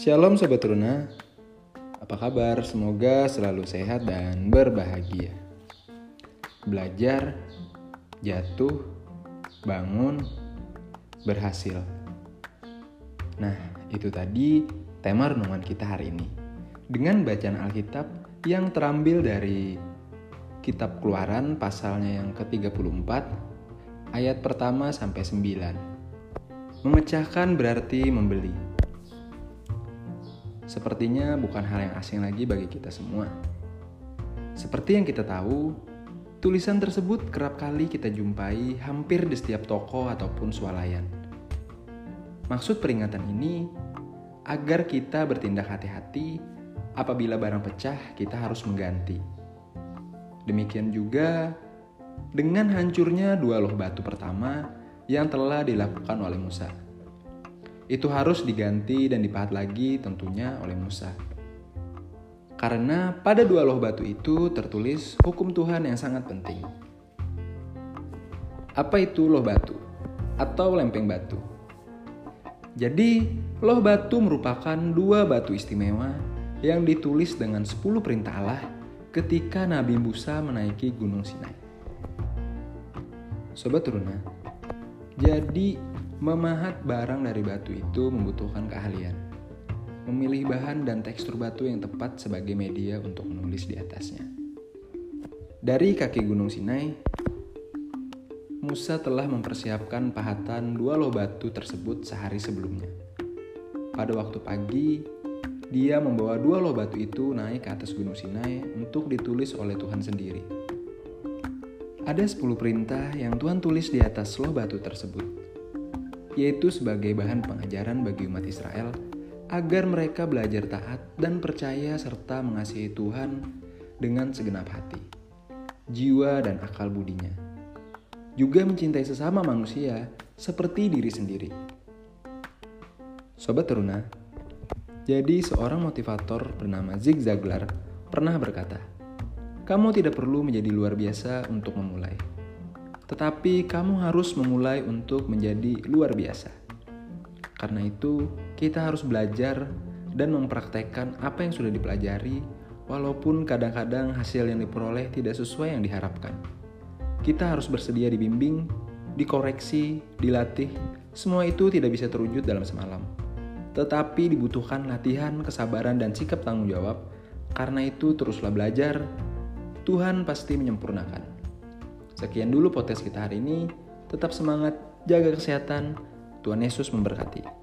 Shalom Sobat Runa, apa kabar? Semoga selalu sehat dan berbahagia. Belajar, jatuh, bangun, berhasil. Nah, itu tadi tema renungan kita hari ini. Dengan bacaan Alkitab yang terambil dari Kitab Keluaran pasalnya yang ke-34 ayat pertama sampai 9. Memecahkan berarti membeli. Sepertinya bukan hal yang asing lagi bagi kita semua. Seperti yang kita tahu, tulisan tersebut kerap kali kita jumpai hampir di setiap toko ataupun swalayan. Maksud peringatan ini agar kita bertindak hati-hati apabila barang pecah kita harus mengganti Demikian juga dengan hancurnya dua loh batu pertama yang telah dilakukan oleh Musa. Itu harus diganti dan dipahat lagi tentunya oleh Musa. Karena pada dua loh batu itu tertulis hukum Tuhan yang sangat penting. Apa itu loh batu atau lempeng batu? Jadi, loh batu merupakan dua batu istimewa yang ditulis dengan 10 perintah Allah ketika Nabi Musa menaiki Gunung Sinai. Sobat Runa, jadi memahat barang dari batu itu membutuhkan keahlian. Memilih bahan dan tekstur batu yang tepat sebagai media untuk menulis di atasnya. Dari kaki Gunung Sinai, Musa telah mempersiapkan pahatan dua loh batu tersebut sehari sebelumnya. Pada waktu pagi, dia membawa dua loh batu itu naik ke atas Gunung Sinai untuk ditulis oleh Tuhan sendiri. Ada 10 perintah yang Tuhan tulis di atas loh batu tersebut, yaitu sebagai bahan pengajaran bagi umat Israel agar mereka belajar taat dan percaya serta mengasihi Tuhan dengan segenap hati, jiwa dan akal budinya. Juga mencintai sesama manusia seperti diri sendiri. Sobat Teruna, jadi seorang motivator bernama Zig Ziglar pernah berkata, "Kamu tidak perlu menjadi luar biasa untuk memulai, tetapi kamu harus memulai untuk menjadi luar biasa." Karena itu, kita harus belajar dan mempraktekkan apa yang sudah dipelajari, walaupun kadang-kadang hasil yang diperoleh tidak sesuai yang diharapkan. Kita harus bersedia dibimbing, dikoreksi, dilatih. Semua itu tidak bisa terwujud dalam semalam tetapi dibutuhkan latihan, kesabaran, dan sikap tanggung jawab. Karena itu, teruslah belajar. Tuhan pasti menyempurnakan. Sekian dulu potes kita hari ini. Tetap semangat, jaga kesehatan. Tuhan Yesus memberkati.